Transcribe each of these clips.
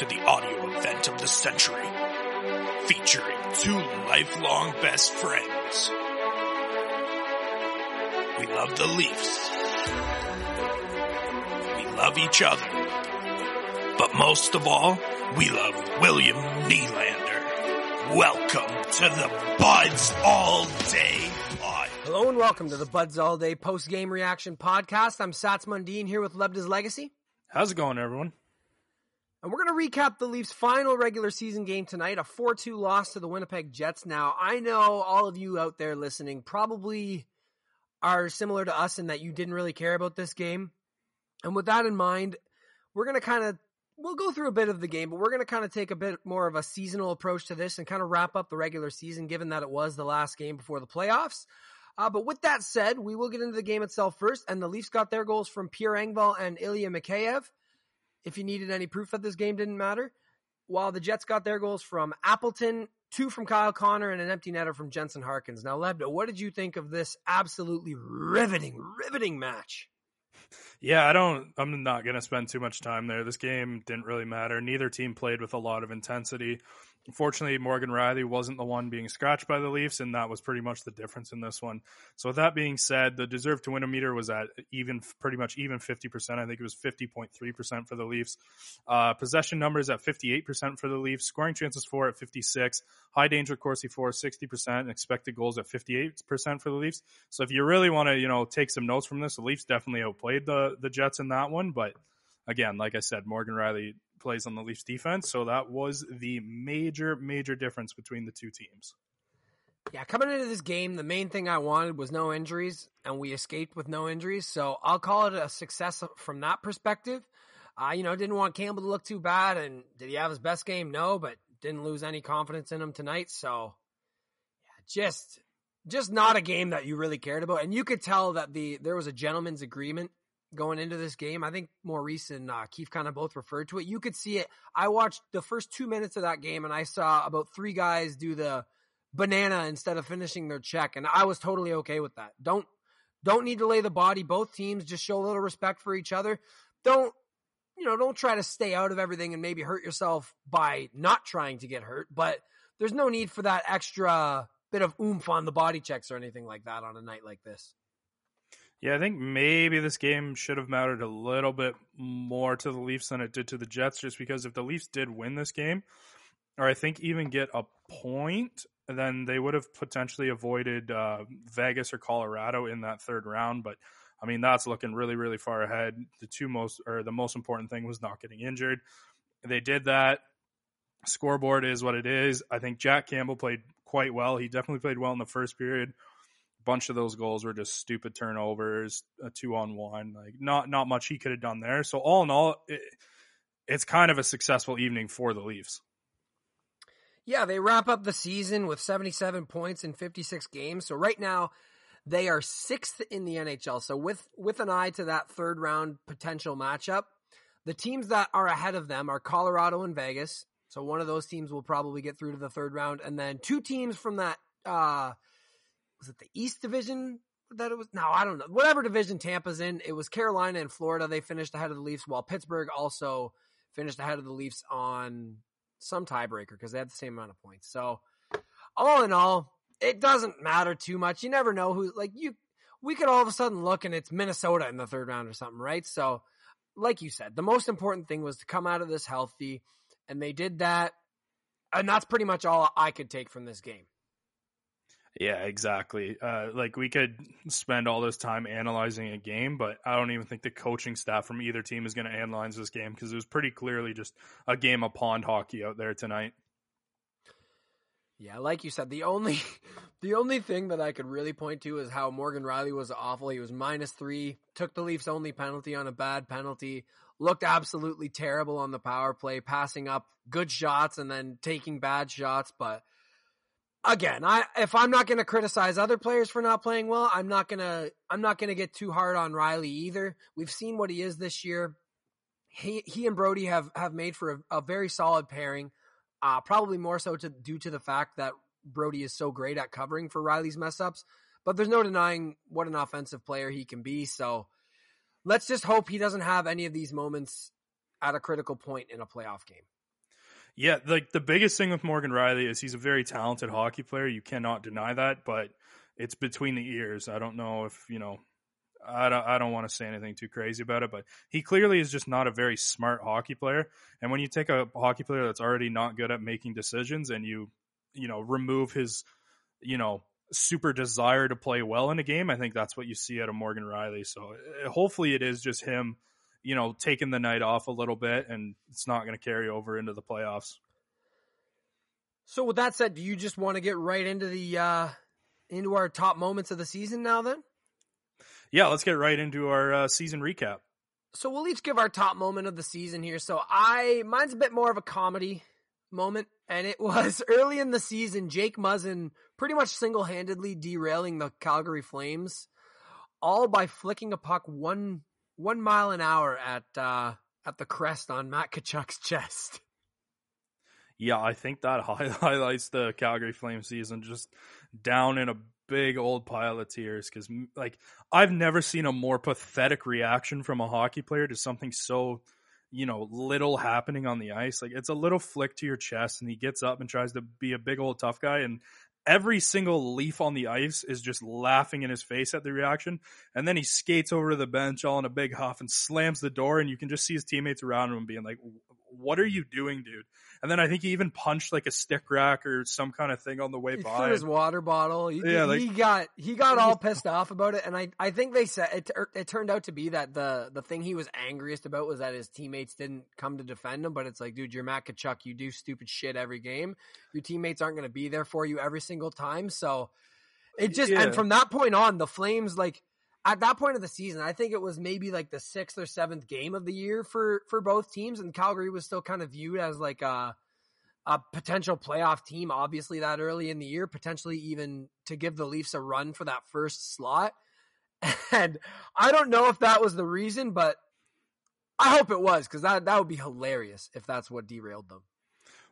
to the audio event of the century, featuring two lifelong best friends. We love the Leafs. We love each other. But most of all, we love William Nylander. Welcome to the Buds All Day Pod. Hello and welcome to the Buds All Day post game reaction podcast. I'm Sats Mundine here with Lebda's Legacy. How's it going, everyone? And we're going to recap the Leafs' final regular season game tonight, a 4 2 loss to the Winnipeg Jets. Now, I know all of you out there listening probably are similar to us in that you didn't really care about this game. And with that in mind, we're going to kind of we'll go through a bit of the game, but we're going to kind of take a bit more of a seasonal approach to this and kind of wrap up the regular season, given that it was the last game before the playoffs. Uh, but with that said, we will get into the game itself first. And the Leafs got their goals from Pierre Engvall and Ilya Mikheyev if you needed any proof that this game didn't matter. While the Jets got their goals from Appleton, two from Kyle Connor, and an empty netter from Jansen Harkins. Now, Lebda, what did you think of this absolutely riveting, riveting match? Yeah, I don't. I'm not going to spend too much time there. This game didn't really matter. Neither team played with a lot of intensity. Unfortunately, Morgan Rielly wasn't the one being scratched by the Leafs, and that was pretty much the difference in this one. So, with that being said, the deserved to win a meter was at even, pretty much even 50%. I think it was 50.3% for the Leafs. Uh, possession numbers at 58% for the Leafs. Scoring chances for at 56. High danger Corsi for 60%. And expected goals at 58% for the Leafs. So, if you really want to, you know, take some notes from this, the Leafs definitely outplayed the the Jets in that one. But again, like I said, Morgan Rielly plays on the Leafs defense. So that was the major, major difference between the two teams. Yeah, coming into this game, the main thing I wanted was no injuries, and we escaped with no injuries. So I'll call it a success from that perspective. Uh, you know, didn't want Campbell to look too bad, and did he have his best game? No, but didn't lose any confidence in him tonight. So, yeah, just just not a game that you really cared about, and you could tell that the there was a gentleman's agreement going into this game. I think Maurice and uh, Keefe kind of both referred to it. You could see it. I watched the first two minutes of that game and I saw about three guys do the banana instead of finishing their check. And I was totally okay with that. Don't, don't need to lay the body. Both teams just show a little respect for each other. Don't, you know, don't try to stay out of everything and maybe hurt yourself by not trying to get hurt. But there's no need for that extra bit of oomph on the body checks or anything like that on a night like this. Yeah, I think maybe this game should have mattered a little bit more to the Leafs than it did to the Jets, just because if the Leafs did win this game, or I think even get a point, then they would have potentially avoided uh, Vegas or Colorado in that third round. But I mean, that's looking really, really far ahead. The two most, or the most important thing was not getting injured. They did that. Scoreboard is what it is. I think Jack Campbell played quite well. He definitely played well in the first period bunch of those goals were just stupid turnovers, a two on one. Like not not much he could have done there. So all in all, it, it's kind of a successful evening for the Leafs. Yeah, they wrap up the season with 77 points in 56 games. So right now, they are sixth in the NHL. So with with an eye to that third round potential matchup, the teams that are ahead of them are Colorado and Vegas. So one of those teams will probably get through to the third round, and then two teams from that uh, was it the East Division that it was? No, I don't know. Whatever division Tampa's in, it was Carolina and Florida. They finished ahead of the Leafs, while Pittsburgh also finished ahead of the Leafs on some tiebreaker because they had the same amount of points. So, all in all, it doesn't matter too much. You never know who, like, you, we could all of a sudden look and it's Minnesota in the third round or something, right? So, like you said, the most important thing was to come out of this healthy, and they did that. And that's pretty much all I could take from this game. Yeah, exactly. Uh, like we could spend all this time analyzing a game, but I don't even think the coaching staff from either team is going to analyze this game because it was pretty clearly just a game of pond hockey out there tonight. Yeah, like you said, the only the only thing that I could really point to is how Morgan Rielly was awful. He was minus three, took the Leafs' only penalty on a bad penalty, looked absolutely terrible on the power play, passing up good shots and then taking bad shots, but again, I if I'm not going to criticize other players for not playing well, I'm not going to I'm not going to get too hard on Rielly either. We've seen what he is this year. He he and Brodie have have made for a, a very solid pairing. Uh, probably more so to due to the fact that Brodie is so great at covering for Rielly's mess ups. But there's no denying what an offensive player he can be. So let's just hope he doesn't have any of these moments at a critical point in a playoff game. Yeah, like the biggest thing with Morgan Rielly is he's a very talented hockey player. You cannot deny that, but it's between the ears. I don't know if you know. I don't, I don't want to say anything too crazy about it, but he clearly is just not a very smart hockey player. And when you take a hockey player that's already not good at making decisions and you, you know, remove his, you know, super desire to play well in a game, I think that's what you see out of Morgan Rielly. So uh, hopefully it is just him, you know, taking the night off a little bit and it's not going to carry over into the playoffs. So with that said, do you just want to get right into the uh into our top moments of the season now then? Yeah, let's get right into our uh, season recap. So we'll each give our top moment of the season here. So I mine's a bit more of a comedy moment and it was early in the season Jake Muzzin pretty much single-handedly derailing the Calgary Flames all by flicking a puck 1 1 mile an hour at uh at the crest on Matt Tkachuk's chest. Yeah, I think that highlights the Calgary Flames season just down in a big old pile of tears because like I've never seen a more pathetic reaction from a hockey player to something so you know little happening on the ice like it's a little flick to your chest and he gets up and tries to be a big old tough guy and every single leaf on the ice is just laughing in his face at the reaction. And then he skates over to the bench all in a big huff and slams the door. And you can just see his teammates around him being like, what are you doing, dude? And then I think he even punched like a stick rack or some kind of thing on the way he by. his water bottle. He, yeah, like, he got he got all pissed off about it, and I I think they said it. It turned out to be that the the thing he was angriest about was that his teammates didn't come to defend him. But it's like, dude, you're Matt Tkachuk. You do stupid shit every game. Your teammates aren't going to be there for you every single time. So it just yeah. and from that point on, the Flames like at that point of the season, I think it was maybe like the sixth or seventh game of the year for for both teams, and Calgary was still kind of viewed as like a a potential playoff team. Obviously, that early in the year, potentially even to give the Leafs a run for that first slot. And I don't know if that was the reason, but I hope it was because that that would be hilarious if that's what derailed them.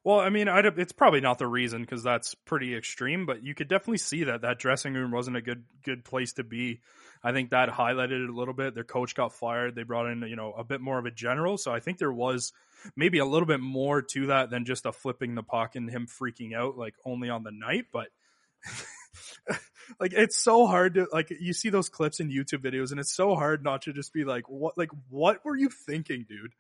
Well, I mean, it's probably not the reason because that's pretty extreme, but you could definitely see that that dressing room wasn't a good good place to be. I think that highlighted it a little bit. Their coach got fired. They brought in, you know, a bit more of a general. So I think there was maybe a little bit more to that than just a flipping the puck and him freaking out like only on the night. But like it's so hard to like you see those clips in YouTube videos and it's so hard not to just be like what like what were you thinking, dude?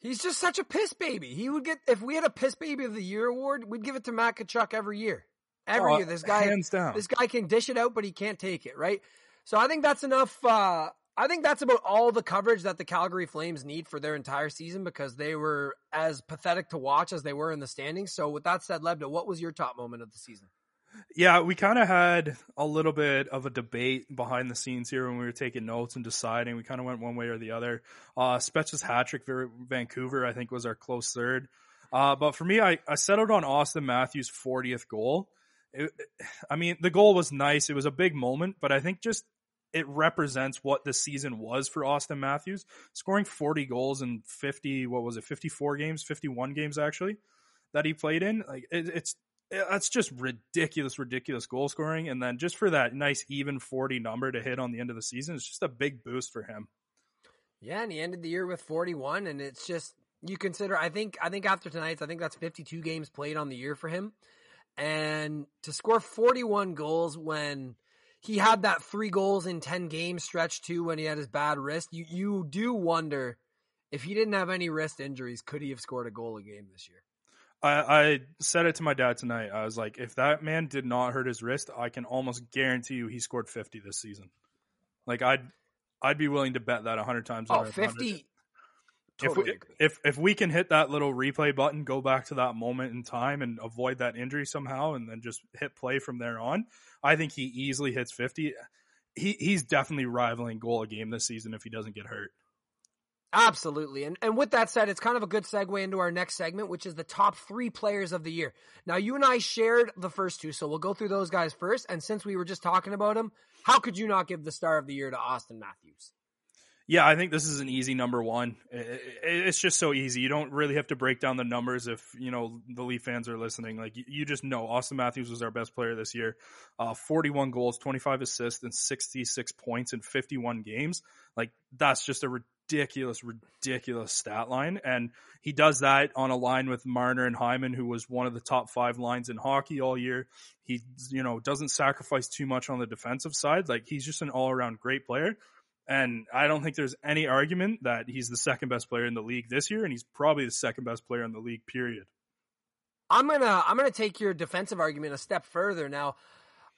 He's just such a piss baby. He would get if we had a piss baby of the year award, we'd give it to Matt Tkachuk every year. Every oh, year, this guy, hands down. this guy can dish it out, but he can't take it. Right. So I think that's enough. Uh, I think that's about all the coverage that the Calgary Flames need for their entire season because they were as pathetic to watch as they were in the standings. So with that said, Lebda, what was your top moment of the season? Yeah, we kind of had a little bit of a debate behind the scenes here when we were taking notes and deciding. We kind of went one way or the other. Uh, Spezza's hat trick Vancouver, I think, was our close third. Uh, but for me, I, I settled on Auston Matthews' 40th goal. It, I mean, the goal was nice. It was a big moment, but I think just it represents what the season was for Auston Matthews, scoring 40 goals in 50, what was it, 54 games, 51 games actually that he played in. Like it, it's that's just ridiculous, ridiculous goal scoring. And then just for that nice even 40 number to hit on the end of the season, it's just a big boost for him. Yeah, and he ended the year with 41, and it's just you consider. I think I think after tonight's, I think that's 52 games played on the year for him, and to score 41 goals when he had that three goals in 10 games stretch too when he had his bad wrist. You you do wonder if he didn't have any wrist injuries, could he have scored a goal a game this year? I, I said it to my dad tonight. I was like, if that man did not hurt his wrist, I can almost guarantee you he scored 50 this season. Like I'd I'd be willing to bet that 100 times. Oh, 50. Totally if we, if if we can hit that little replay button, go back to that moment in time and avoid that injury somehow, and then just hit play from there on, I think he easily hits 50. He he's definitely rivaling goal a game this season if he doesn't get hurt. Absolutely. And and with that said, it's kind of a good segue into our next segment, which is the top three players of the year. Now, you and I shared the first two, so we'll go through those guys first. And since we were just talking about them, how could you not give the star of the year to Auston Matthews? Yeah, I think this is an easy number one. It's just so easy. You don't really have to break down the numbers if you know the Leaf fans are listening. Like you just know, Auston Matthews was our best player this year. Uh, Forty-one goals, twenty-five assists, and sixty-six points in fifty-one games. Like that's just a ridiculous, ridiculous stat line. And he does that on a line with Marner and Hyman, who was one of the top five lines in hockey all year. He, you know, doesn't sacrifice too much on the defensive side. Like he's just an all around great player. And I don't think there's any argument that he's the second best player in the league this year, and he's probably the second best player in the league, period. I'm gonna I'm gonna take your defensive argument a step further. Now,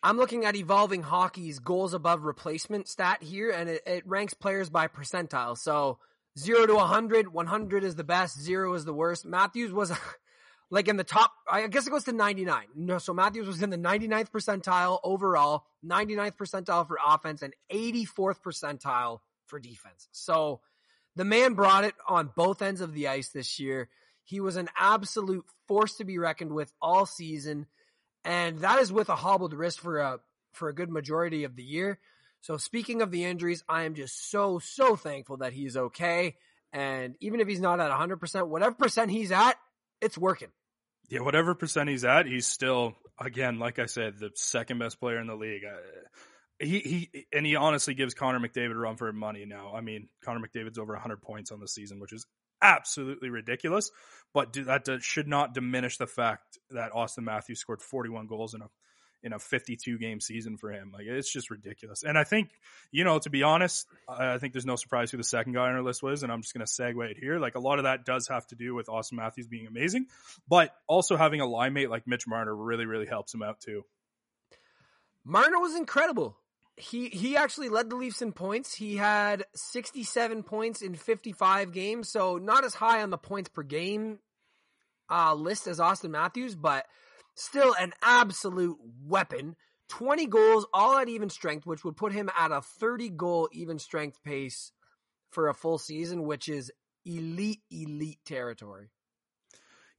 I'm looking at evolving hockey's goals above replacement stat here, and it, it ranks players by percentile. So zero to 100, 100 is the best, zero is the worst. Matthews was like in the top, I guess it goes to 99. No, so Matthews was in the 99th percentile overall, 99th percentile for offense, and 84th percentile for defense. So the man brought it on both ends of the ice this year. He was an absolute force to be reckoned with all season, and that is with a hobbled wrist for a for a good majority of the year. So speaking of the injuries, I am just so so thankful that he's okay. And even if he's not at 100%, whatever percent he's at, it's working. Yeah, whatever percent he's at, he's still again, like I said, the second best player in the league. he he and he honestly gives Connor McDavid a run for money now. I mean, Connor McDavid's over 100 points on the season, which is absolutely ridiculous. But that should not diminish the fact that Auston Matthews scored 41 goals in a in a 52 game season for him. Like it's just ridiculous. And I think, you know, to be honest, I think there's no surprise who the second guy on our list was. And I'm just going to segue it here. Like a lot of that does have to do with Auston Matthews being amazing, but also having a line mate like Mitch Marner really, really helps him out too. Marner was incredible. He he actually led the Leafs in points. He had 67 points in 55 games, so not as high on the points per game uh, list as Auston Matthews, but still an absolute weapon. 20 goals, all at even strength, which would put him at a 30 goal even strength pace for a full season, which is elite, elite territory.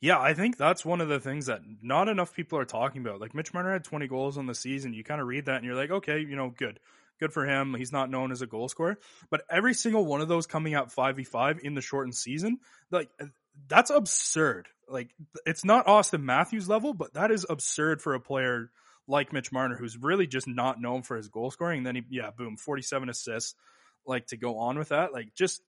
Yeah, I think that's one of the things that not enough people are talking about. Like Mitch Marner had 20 goals on the season. You kind of read that and you're like, okay, you know, good. Good for him. He's not known as a goal scorer. But every single one of those coming out 5v5 in the shortened season, like uh, that's absurd. Like it's not Auston Matthews level, but that is absurd for a player like Mitch Marner, who's really just not known for his goal scoring. And then he, yeah, boom, 47 assists. Like to go on with that, like just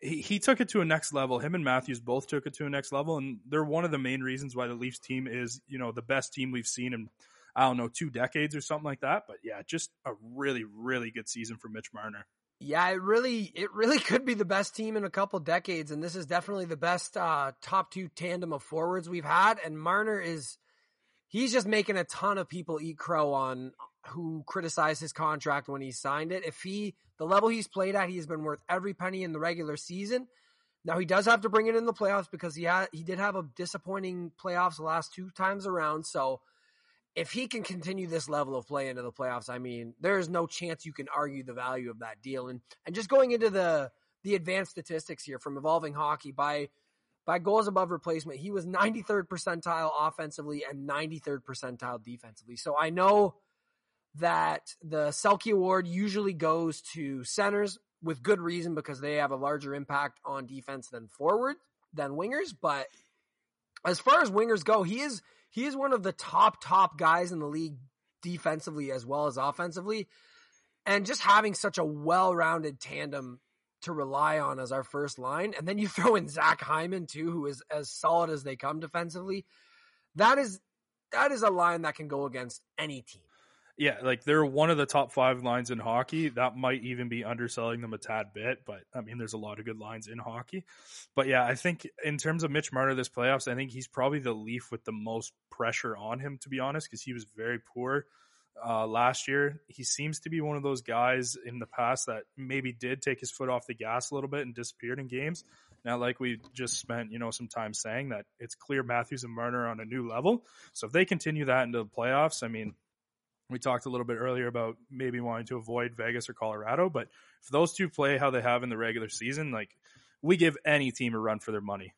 he, he took it to a next level. Him and Matthews both took it to a next level, and they're one of the main reasons why the Leafs team is, you know, the best team we've seen in I don't know two decades or something like that. But yeah, just a really really good season for Mitch Marner. Yeah, it really it really could be the best team in a couple decades, and this is definitely the best uh, top two tandem of forwards we've had. And Marner is he's just making a ton of people eat crow on who criticized his contract when he signed it. If he the level he's played at, he's been worth every penny in the regular season. Now he does have to bring it in the playoffs because he had he did have a disappointing playoffs the last two times around. So if he can continue this level of play into the playoffs, I mean, there is no chance you can argue the value of that deal. And and just going into the the advanced statistics here from evolving hockey by by goals above replacement, he was 93rd percentile offensively and 93rd percentile defensively. So I know that the Selke Award usually goes to centers with good reason because they have a larger impact on defense than forward than wingers. But as far as wingers go, he is he is one of the top top guys in the league defensively as well as offensively, and just having such a well rounded tandem to rely on as our first line, and then you throw in Zach Hyman too, who is as solid as they come defensively. That is that is a line that can go against any team. Yeah, like they're one of the top five lines in hockey. That might even be underselling them a tad bit, but I mean, there's a lot of good lines in hockey. But yeah, I think in terms of Mitch Marner this playoffs, I think he's probably the Leaf with the most pressure on him, to be honest, because he was very poor uh, last year. He seems to be one of those guys in the past that maybe did take his foot off the gas a little bit and disappeared in games. Now, like we just spent, you know, some time saying that it's clear Matthews and Marner on a new level. So if they continue that into the playoffs, I mean, we talked a little bit earlier about maybe wanting to avoid Vegas or Colorado, but if those two play how they have in the regular season, like we give any team a run for their money.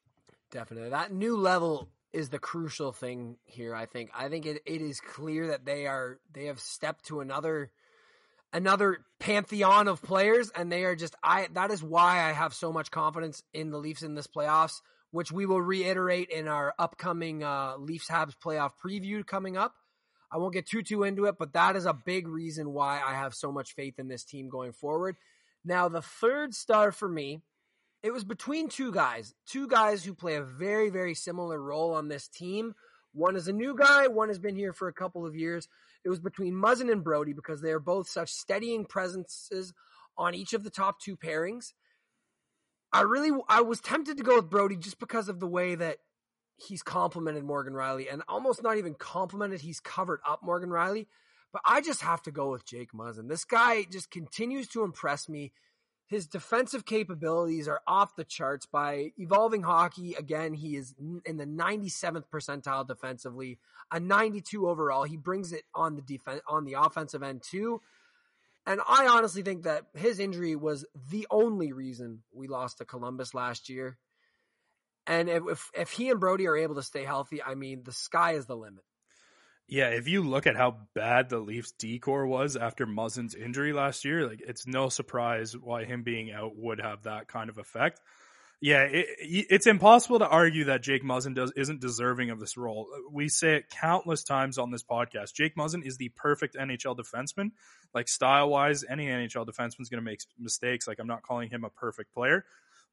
Definitely. That new level is the crucial thing here, I think. I think it, it is clear that they are they have stepped to another another pantheon of players and they are just I that is why I have so much confidence in the Leafs in this playoffs, which we will reiterate in our upcoming uh Leafs Habs playoff preview coming up. I won't get too too into it, but that is a big reason why I have so much faith in this team going forward. Now, the third star for me it was between two guys, two guys who play a very, very similar role on this team. One is a new guy, one has been here for a couple of years. It was between Muzzin and Brodie because they are both such steadying presences on each of the top two pairings. I really, I was tempted to go with Brodie just because of the way that he's complimented Morgan Rielly and almost not even complimented, he's covered up Morgan Rielly, But I just have to go with Jake Muzzin. This guy just continues to impress me. His defensive capabilities are off the charts by evolving hockey. Again, he is in the 97th percentile defensively, a 92 overall. He brings it on the defense on the offensive end too. And I honestly think that his injury was the only reason we lost to Columbus last year. And if if he and Brodie are able to stay healthy, I mean, the sky is the limit. Yeah, if you look at how bad the Leafs D corps was after Muzzin's injury last year, like it's no surprise why him being out would have that kind of effect. Yeah, it, it's impossible to argue that Jake Muzzin does isn't deserving of this role. We say it countless times on this podcast. Jake Muzzin is the perfect NHL defenseman. Like style wise, any NHL defenseman is going to make mistakes. Like I'm not calling him a perfect player,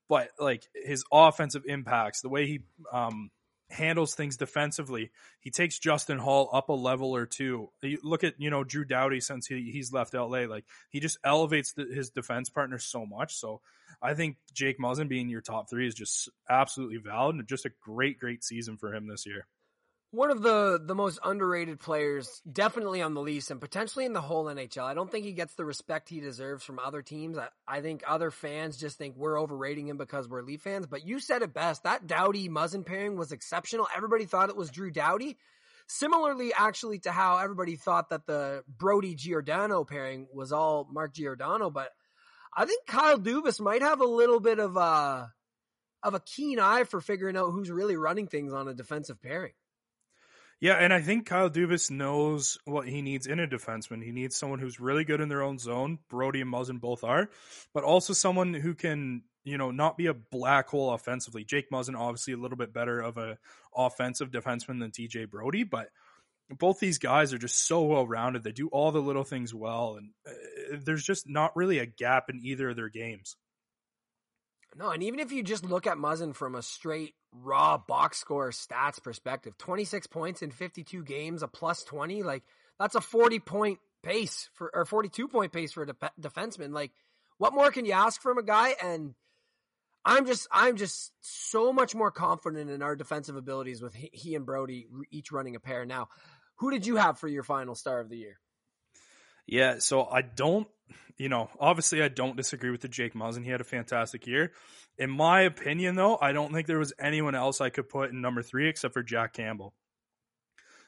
but like his offensive impacts, the way he um, handles things defensively. He takes Justin Holl up a level or two. You look at you know Drew Doughty since he, he's left LA, like he just elevates the, his defense partner so much. So I think Jake Muzzin being your top three is just absolutely valid and just a great great season for him this year one of the the most underrated players, definitely on the Leafs and potentially in the whole NHL. I don't think he gets the respect he deserves from other teams. I, I think other fans just think we're overrating him because we're Leaf fans. But you said it best. That Doughty Muzzin pairing was exceptional. Everybody thought it was Drew Doughty. Similarly, actually, to how everybody thought that the Brodie Giordano pairing was all Mark Giordano, but I think Kyle Dubas might have a little bit of a of a keen eye for figuring out who's really running things on a defensive pairing. Yeah, and I think Kyle Dubas knows what he needs in a defenseman. He needs someone who's really good in their own zone. Brodie and Muzzin both are, but also someone who can, you know, not be a black hole offensively. Jake Muzzin obviously a little bit better of a offensive defenseman than TJ Brodie, but both these guys are just so well rounded. They do all the little things well, and uh, there's just not really a gap in either of their games. No, and even if you just look at Muzzin from a straight raw box score stats perspective, 26 points in 52 games, a plus 20, like that's a 40 point pace for or 42 point pace for a de- defenseman. Like what more can you ask from a guy and I'm just I'm just so much more confident in our defensive abilities with he, he and Brodie each running a pair. Now, who did you have for your final star of the year? Yeah, so I don't, you know, obviously I don't disagree with the Jake Muzzin. He had a fantastic year. In my opinion, though, I don't think there was anyone else I could put in number three except for Jack Campbell.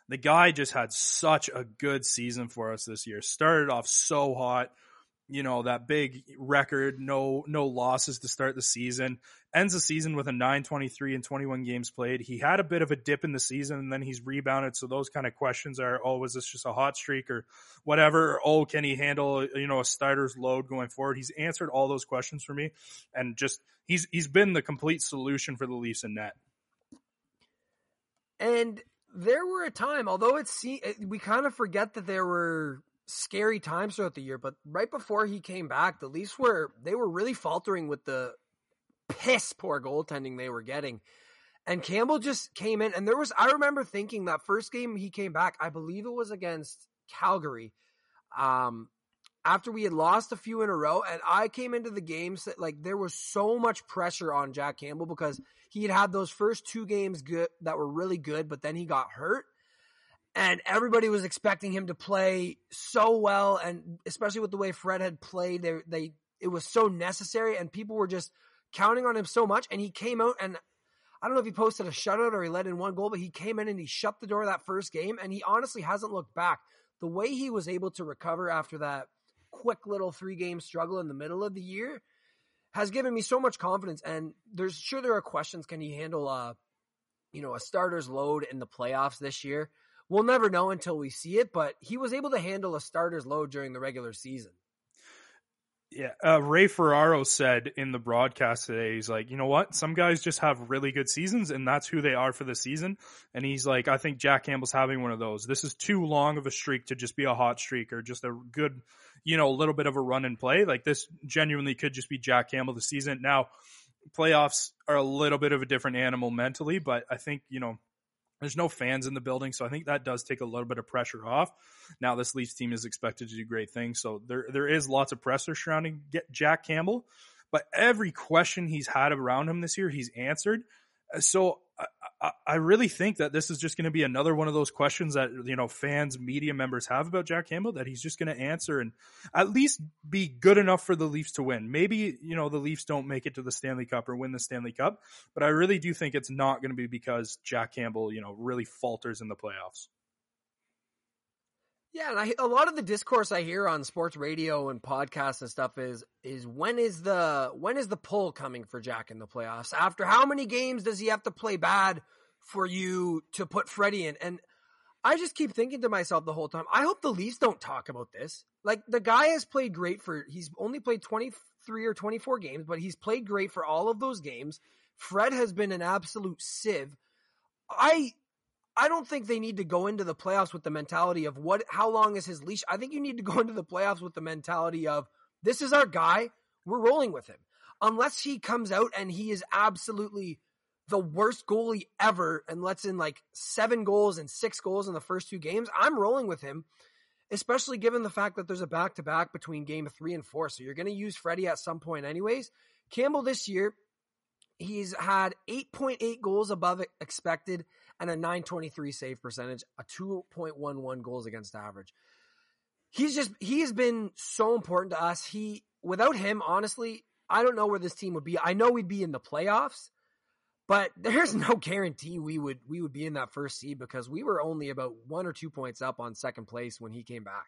The guy just had such a good season for us this year. Started off so hot, you know that big record, no no losses to start the season. Ends the season with a 923 and 21 games played. He had a bit of a dip in the season and then he's rebounded. So those kind of questions are, oh, was this just a hot streak or whatever? oh, can he handle you know a starter's load going forward? He's answered all those questions for me, and just he's he's been the complete solution for the Leafs in net. And there were a time, although it's we kind of forget that there were scary times throughout the year, but right before he came back, the Leafs were they were really faltering with the piss poor goaltending they were getting. And Campbell just came in and there was I remember thinking that first game he came back, I believe it was against Calgary. Um after we had lost a few in a row and I came into the games that like there was so much pressure on Jack Campbell because he had had those first two games good that were really good, but then he got hurt and everybody was expecting him to play so well and especially with the way Fred had played they they it was so necessary and people were just counting on him so much and he came out and I don't know if he posted a shutout or he let in one goal but he came in and he shut the door that first game and he honestly hasn't looked back. The way he was able to recover after that quick little three game struggle in the middle of the year has given me so much confidence and there's sure there are questions can he handle uh you know a starter's load in the playoffs this year we'll never know until we see it, but he was able to handle a starter's load during the regular season. Yeah, uh, Ray Ferraro said in the broadcast today, he's like, you know what? Some guys just have really good seasons, and that's who they are for the season. And he's like, I think Jack Campbell's having one of those. This is too long of a streak to just be a hot streak or just a good, you know, a little bit of a run and play. Like this genuinely could just be Jack Campbell the season. Now, playoffs are a little bit of a different animal mentally, but I think, you know, there's no fans in the building, so I think that does take a little bit of pressure off. Now this Leafs team is expected to do great things, so there there is lots of pressure surrounding Jack Campbell. But every question he's had around him this year, he's answered. So I, really think that this is just going to be another one of those questions that you know fans, media members have about Jack Campbell that he's just going to answer and at least be good enough for the Leafs to win. Maybe you know the Leafs don't make it to the Stanley Cup or win the Stanley Cup, but I really do think it's not going to be because Jack Campbell you know really falters in the playoffs. Yeah, and I, a lot of the discourse I hear on sports radio and podcasts and stuff is is when is the when is the pull coming for Jack in the playoffs? After how many games does he have to play bad for you to put Freddie in? And I just keep thinking to myself the whole time, I hope the Leafs don't talk about this. Like the guy has played great for he's only played 23 or 24 games, but he's played great for all of those games. Fred has been an absolute sieve. I I don't think they need to go into the playoffs with the mentality of what how long is his leash. I think you need to go into the playoffs with the mentality of this is our guy, we're rolling with him. Unless he comes out and he is absolutely the worst goalie ever and lets in like seven goals and six goals in the first two games, I'm rolling with him, especially given the fact that there's a back to back between game three and four. So you're going to use Freddie at some point, anyways. Campbell this year, he's had 8.8 goals above expected and a 923 save percentage, a 2.11 goals against average. He's just he has been so important to us. He without him, honestly, I don't know where this team would be. I know we'd be in the playoffs, but there's no guarantee we would we would be in that first seed because we were only about one or two points up on second place when he came back.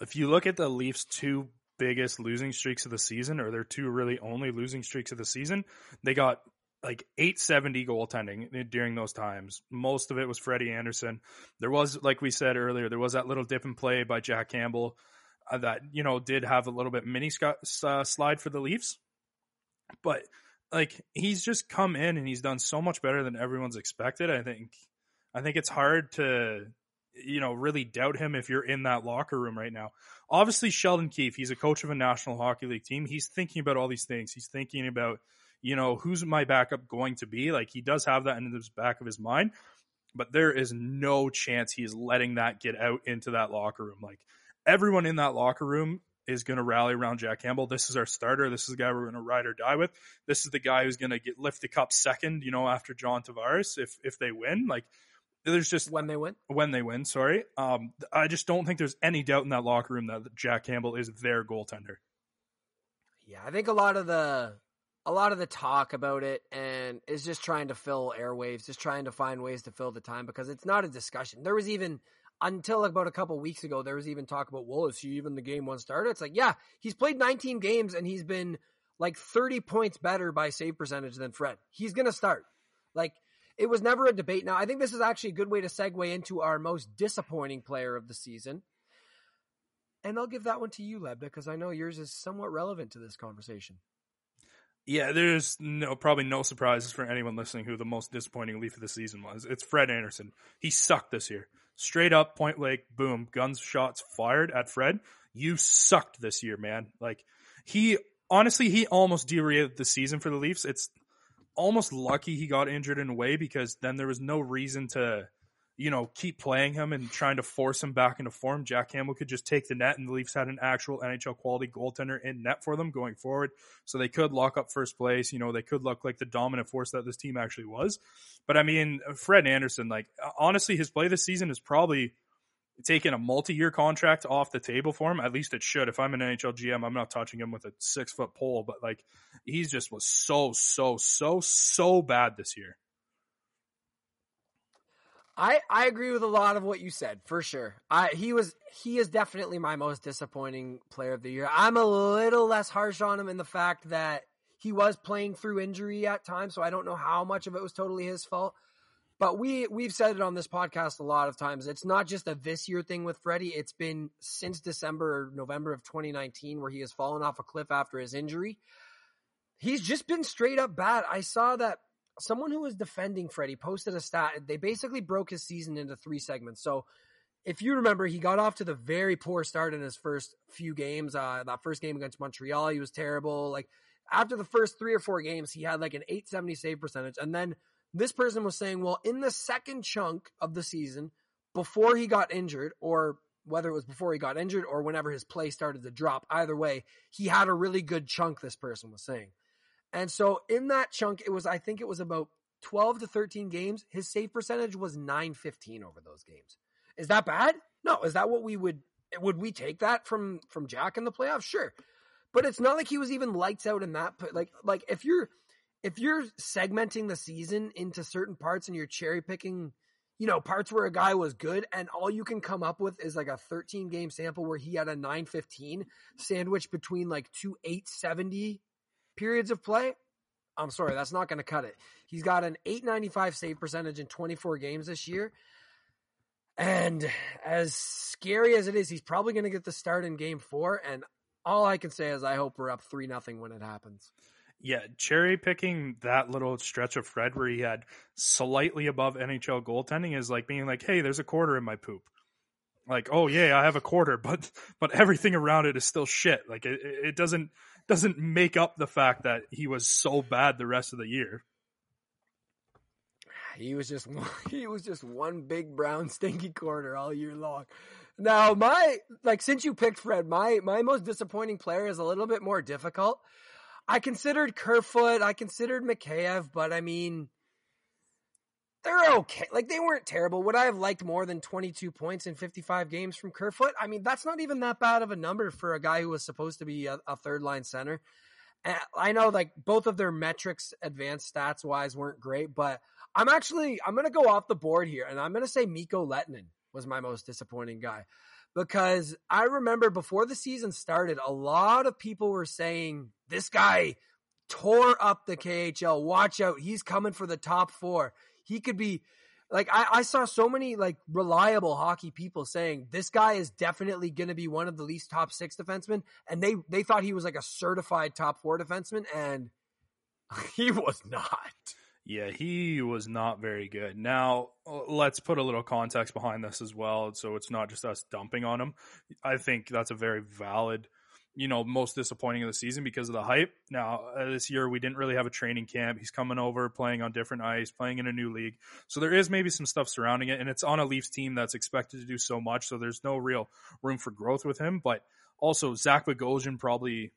If you look at the Leafs' two biggest losing streaks of the season, or their two really only losing streaks of the season, they got like 870 goaltending during those times. Most of it was Freddie Andersen. There was, like we said earlier, there was that little dip and play by Jack Campbell uh, that, you know, did have a little bit mini uh, slide for the Leafs. But like he's just come in and he's done so much better than everyone's expected. I think, I think it's hard to, you know, really doubt him if you're in that locker room right now. Obviously, Sheldon Keefe, he's a coach of a National Hockey League team. He's thinking about all these things. He's thinking about, you know, who's my backup going to be? Like he does have that in the back of his mind, but there is no chance he is letting that get out into that locker room. Like everyone in that locker room is going to rally around Jack Campbell. This is our starter. This is the guy we're going to ride or die with. This is the guy who's going to get lift the cup second, you know, after John Tavares if if they win. Like there's just when they win. When they win, sorry. Um, I just don't think there's any doubt in that locker room that Jack Campbell is their goaltender. Yeah, I think a lot of the a lot of the talk about it and is just trying to fill airwaves, just trying to find ways to fill the time because it's not a discussion. There was even until about a couple weeks ago, there was even talk about, well, is he even the game one starter? It's like, yeah, he's played 19 games and he's been like 30 points better by save percentage than Fred. He's going to start. Like, it was never a debate. Now, I think this is actually a good way to segue into our most disappointing player of the season. And I'll give that one to you, Leb, because I know yours is somewhat relevant to this conversation. Yeah, there's no probably no surprises for anyone listening who the most disappointing Leaf of the season was. It's Fred Andersen. He sucked this year. Straight up, point blank, boom, guns shots fired at Fred. You sucked this year, man. Like he honestly, he almost derailed the season for the Leafs. It's almost lucky he got injured in a way because then there was no reason to you know, keep playing him and trying to force him back into form. Jack Campbell could just take the net, and the Leafs had an actual NHL quality goaltender in net for them going forward. So they could lock up first place. You know, they could look like the dominant force that this team actually was. But I mean, Fred Andersen, like, honestly, his play this season is probably taking a multi year contract off the table for him. At least it should. If I'm an NHL GM, I'm not touching him with a six foot pole, but like, he's just was so, so, so, so bad this year. I, I agree with a lot of what you said for sure. I he was he is definitely my most disappointing player of the year. I'm a little less harsh on him in the fact that he was playing through injury at times, so I don't know how much of it was totally his fault. But we we've said it on this podcast a lot of times. It's not just a this year thing with Freddie. It's been since December or November of 2019 where he has fallen off a cliff after his injury. He's just been straight up bad. I saw that someone who was defending Freddie posted a stat. They basically broke his season into three segments. So if you remember, he got off to the very poor start in his first few games. Uh, that first game against Montreal, he was terrible. Like after the first three or four games, he had like an 870 save percentage. And then this person was saying, well, in the second chunk of the season, before he got injured, or whether it was before he got injured or whenever his play started to drop, either way, he had a really good chunk, this person was saying. And so in that chunk, it was, I think it was about 12 to 13 games. His save percentage was 915 over those games. Is that bad? No. Is that what we would, would we take that from, from Jack in the playoffs? Sure. But it's not like he was even lights out in that. Like, like if you're, if you're segmenting the season into certain parts and you're cherry picking, you know, parts where a guy was good and all you can come up with is like a 13 game sample where he had a 915 sandwich between like two 870 periods of play. I'm sorry, that's not going to cut it. He's got an 895 save percentage in 24 games this year. And as scary as it is, he's probably going to get the start in game four. And all I can say is I hope we're up 3 nothing when it happens. Yeah, cherry picking that little stretch of Fred where he had slightly above NHL goaltending is like being like, "Hey, there's a quarter in my poop." Like, "Oh yeah, I have a quarter, but but everything around it is still shit." Like it, it doesn't doesn't make up the fact that he was so bad the rest of the year. He was just he was just one big brown stinky corner all year long. Now, my like since you picked Fred, my my most disappointing player is a little bit more difficult I considered Kerfoot, I considered Mikheyev, but I mean, they're okay. Like they weren't terrible. Would I have liked more than 22 points in 55 games from Kerfoot? I mean, that's not even that bad of a number for a guy who was supposed to be a, a third line center. And I know like both of their metrics, advanced stats wise, weren't great, but I'm actually I'm gonna go off the board here, and I'm gonna say Mikko Lehtonen was my most disappointing guy because I remember before the season started, a lot of people were saying this guy tore up the KHL. Watch out. He's coming for the top four. He could be like, I, I saw so many like reliable hockey people saying this guy is definitely going to be one of the least top six defensemen. And they, they thought he was like a certified top four defenseman and he was not. Yeah, he was not very good. Now, uh, let's put a little context behind this as well. So it's not just us dumping on him. I think that's a very valid, you know, most disappointing of the season because of the hype. Now, uh, this year we didn't really have a training camp. He's coming over, playing on different ice, playing in a new league. So there is maybe some stuff surrounding it. And it's on a Leafs team that's expected to do so much. So there's no real room for growth with him. But also, Zach Bogosian probably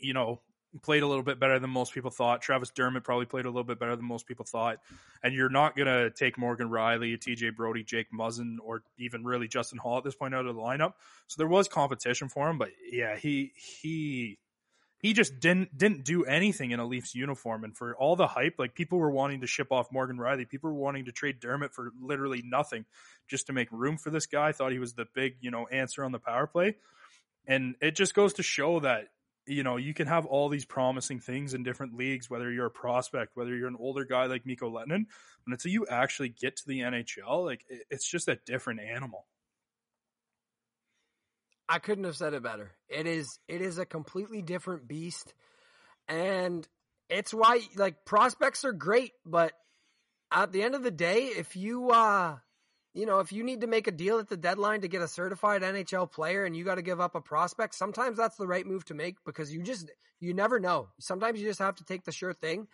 you know, played a little bit better than most people thought. Travis Dermott probably played a little bit better than most people thought. And you're not going to take Morgan Rielly, TJ Brodie, Jake Muzzin, or even really Justin Holl at this point out of the lineup. So there was competition for him, but yeah, he he he just didn't didn't do anything in a Leafs uniform. And for all the hype, like people were wanting to ship off Morgan Rielly, people were wanting to trade Dermott for literally nothing just to make room for this guy. Thought he was the big, you know, answer on the power play. And it just goes to show that you know, you can have all these promising things in different leagues, whether you're a prospect, whether you're an older guy like Mikko Lehtonen, but until you actually get to the NHL, like it's just a different animal. I couldn't have said it better. It is it is a completely different beast. And it's why like prospects are great, but at the end of the day, if you uh you know, if you need to make a deal at the deadline to get a certified NHL player and you got to give up a prospect, sometimes that's the right move to make because you just, you never know. Sometimes you just have to take the sure thing.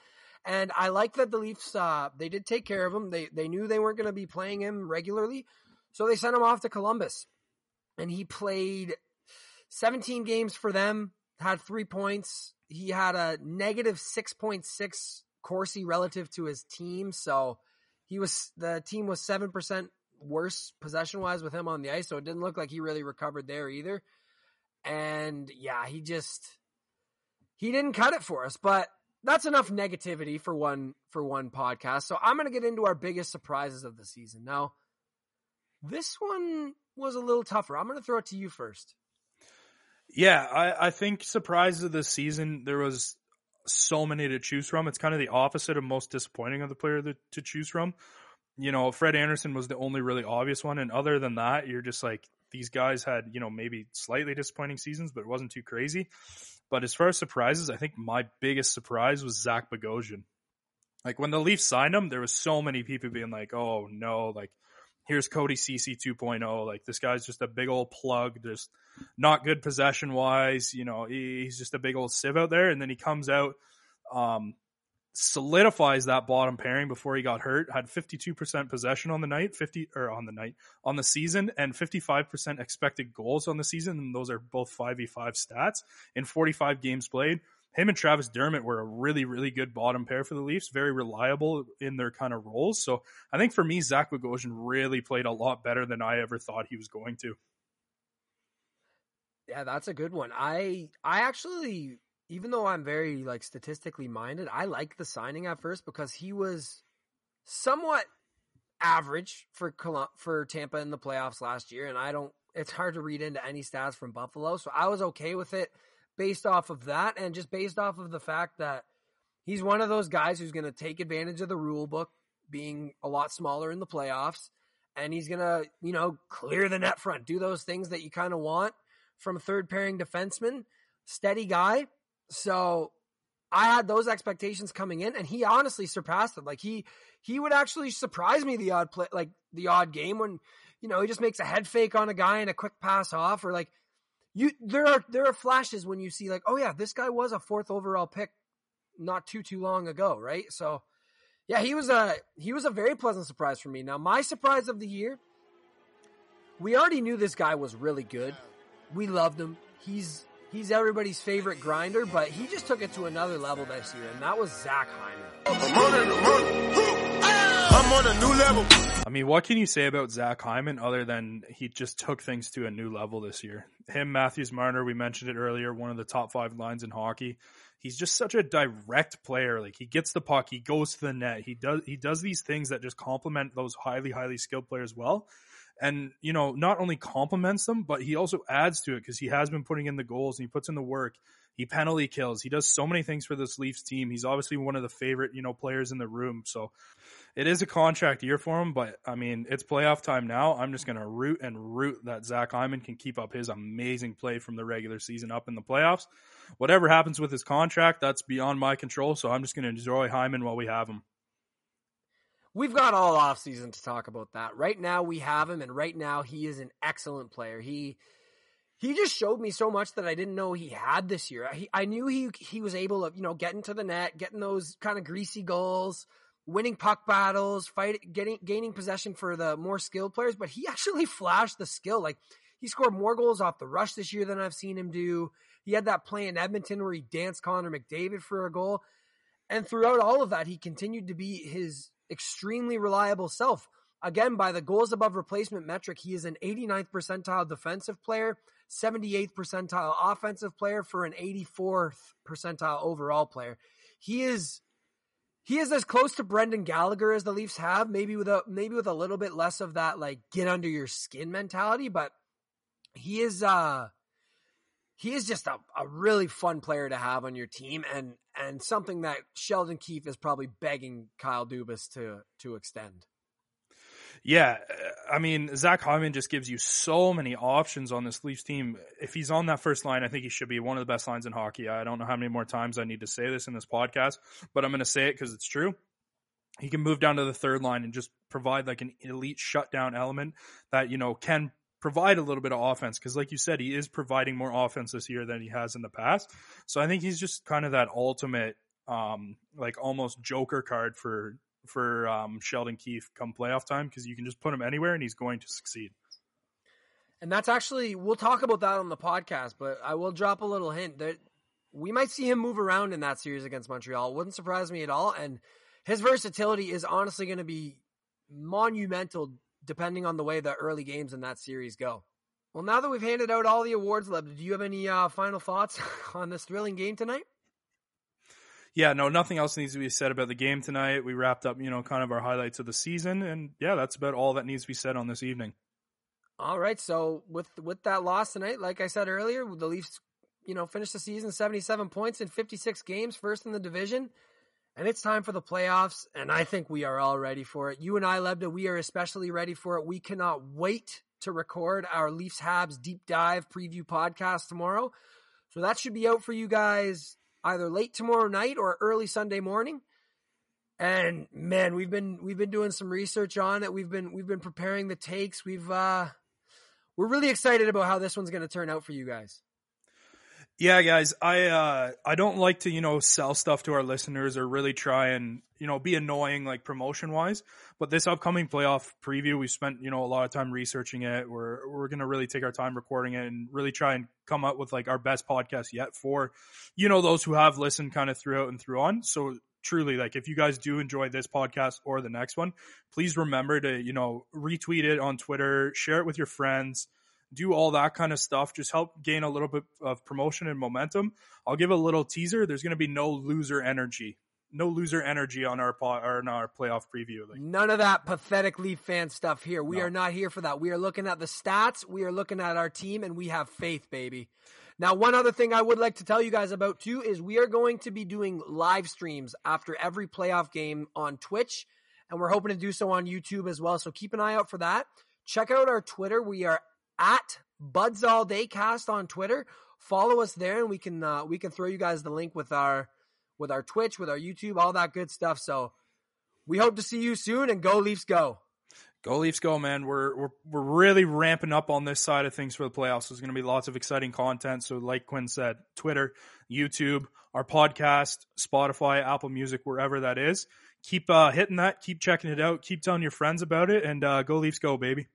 And I like that the Leafs, uh, they did take care of him. They, they knew they weren't going to be playing him regularly. So they sent him off to Columbus and he played 17 games for them, had three points. He had a negative 6.6 Corsi relative to his team. So he was, the team was 7% worse possession wise with him on the ice, so it didn't look like he really recovered there either. And yeah, he just he didn't cut it for us, but that's enough negativity for one for one podcast. So I'm going to get into our biggest surprises of the season. Now, this one was a little tougher. I'm going to throw it to you first. Yeah, I, I think surprises of the season there was so many to choose from. It's kind of the opposite of most disappointing of the player to, to choose from you know, Fred Andersen was the only really obvious one. And other than that, you're just like, these guys had, you know, maybe slightly disappointing seasons, but it wasn't too crazy. But as far as surprises, I think my biggest surprise was Zach Bogosian. Like when the Leafs signed him, there was so many people being like, oh no, like here's Cody Ceci 2.0. Like this guy's just a big old plug, just not good possession wise. You know, he's just a big old sieve out there. And then he comes out, um, solidifies that bottom pairing before he got hurt. Had 52% possession on the night, 50 or on the night on the season, and 55% expected goals on the season. And those are both 5v5 stats in 45 games played. Him and Travis Dermott were a really, really good bottom pair for the Leafs, very reliable in their kind of roles. So I think for me, Zach Bogosian really played a lot better than I ever thought he was going to. Yeah, that's a good one. I I actually even though I'm very like statistically minded, I liked the signing at first because he was somewhat average for for Tampa in the playoffs last year, and I don't. It's hard to read into any stats from Buffalo, so I was okay with it based off of that, and just based off of the fact that he's one of those guys who's going to take advantage of the rule book being a lot smaller in the playoffs, and he's going to you know clear the net front, do those things that you kind of want from third pairing defenseman, steady guy so I had those expectations coming in, and he honestly surpassed them. Like he he would actually surprise me the odd play, like the odd game when you know he just makes a head fake on a guy and a quick pass off, or like you there are there are flashes when you see like oh yeah this guy was a fourth overall pick not too too long ago, right? So yeah, he was a he was a very pleasant surprise for me. Now my surprise of the year, we already knew this guy was really good. We loved him. He's he's everybody's favorite grinder, but he just took it to another level this year, and that was Zach Hyman. I'm on a new level. I mean, what can you say about Zach Hyman other than he just took things to a new level this year? Him, Matthews Marner, we mentioned it earlier, one of the top five lines in hockey. He's just such a direct player. Like he gets the puck, he goes to the net. He does he does these things that just complement those highly, highly skilled players well and you know not only complements them but he also adds to it because he has been putting in the goals and he puts in the work. He penalty kills. He does so many things for this leafs team. He's obviously one of the favorite you know players in the room. So it is a contract year for him but i mean it's playoff time now. I'm just going to root and root that zach hyman can keep up his amazing play from the regular season up in the playoffs. Whatever happens with his contract that's beyond my control. So i'm just going to enjoy hyman while we have him we've got all off season to talk about that. Right now we have him, and right now he is an excellent player. He he just showed me so much that I didn't know he had this year. He, I knew he he was able to you know get into the net, getting those kind of greasy goals, winning puck battles, fight getting gaining possession for the more skilled players. But he actually flashed the skill. Like he scored more goals off the rush this year than I've seen him do. He had that play in Edmonton where he danced Connor McDavid for a goal. And throughout all of that, he continued to be his extremely reliable self. Again, by the goals above replacement metric, he is an 89th percentile defensive player, 78th percentile offensive player for an 84th percentile overall player. He is he is as close to Brendan Gallagher as the Leafs have, maybe with a maybe with a little bit less of that like get under your skin mentality, but he is uh he is just a, a really fun player to have on your team and and something that Sheldon Keefe is probably begging Kyle Dubas to to extend. Yeah, uh, I mean Zach Hyman just gives you so many options on this Leafs team. If he's on that first line, I think he should be one of the best lines in hockey. I don't know how many more times I need to say this in this podcast, but I'm going to say it because it's true. He can move down to the third line and just provide like an elite shutdown element that you know can provide a little bit of offense because like you said he is providing more offense this year than he has in the past. So i think he's just kind of that ultimate um like almost joker card for for um sheldon keefe come playoff time because you can just put him anywhere and he's going to succeed. And that's actually we'll talk about that on the podcast but i will drop a little hint that we might see him move around in that series against montreal. Wouldn't surprise me at all. And his versatility is honestly going to be monumental depending on the way the early games in that series go. Well, now that we've handed out all the awards, Leb, do you have any uh, final thoughts on this thrilling game tonight? Yeah, no, nothing else needs to be said about the game tonight. We wrapped up, you know, kind of our highlights of the season, and yeah, that's about all that needs to be said on this evening. All right, so with with that loss tonight, like I said earlier, the Leafs, you know, finished the season seventy seven points in fifty six games, first in the division and it's time for the playoffs. And I think we are all ready for it. You and I, Lebda, we are especially ready for it. We cannot wait to record our Leafs Habs deep dive preview podcast tomorrow. So that should be out for you guys either late tomorrow night or early Sunday morning. And man, we've been we've been doing some research on it. We've been we've been preparing the takes. We've uh we're really excited about how this one's going to turn out for you guys. Yeah, guys, I uh I don't like to, you know, sell stuff to our listeners or really try and, you know, be annoying like promotion wise. But this upcoming playoff preview, we spent, you know, a lot of time researching it. We're we're gonna really take our time recording it and really try and come up with like our best podcast yet for, you know, those who have listened kind of throughout and through on. So truly like if you guys do enjoy this podcast or the next one, please remember to, you know, retweet it on Twitter, share it with your friends do all that kind of stuff. Just help gain a little bit of promotion and momentum. I'll give a little teaser. There's going to be no loser energy. No loser energy on our or on our playoff preview. Like, None of that pathetic Leaf fan stuff here. We no. are not here for that. We are looking at the stats. We are looking at our team, and we have faith, baby. Now, one other thing I would like to tell you guys about too is we are going to be doing live streams after every playoff game on Twitch, and we're hoping to do so on YouTube as well. So keep an eye out for that. Check out our Twitter. We are at Buds All Day Cast on Twitter. Follow us there, and we can uh, we can throw you guys the link with our with our Twitch, with our YouTube, all that good stuff. So we hope to see you soon, and go Leafs, go! Go Leafs, go, man! We're we're we're really ramping up on this side of things for the playoffs. There's going to be lots of exciting content. So, like Quinn said, Twitter, YouTube, our podcast, Spotify, Apple Music, wherever that is. Keep uh, hitting that. Keep checking it out. Keep telling your friends about it, and uh, go Leafs, go, baby!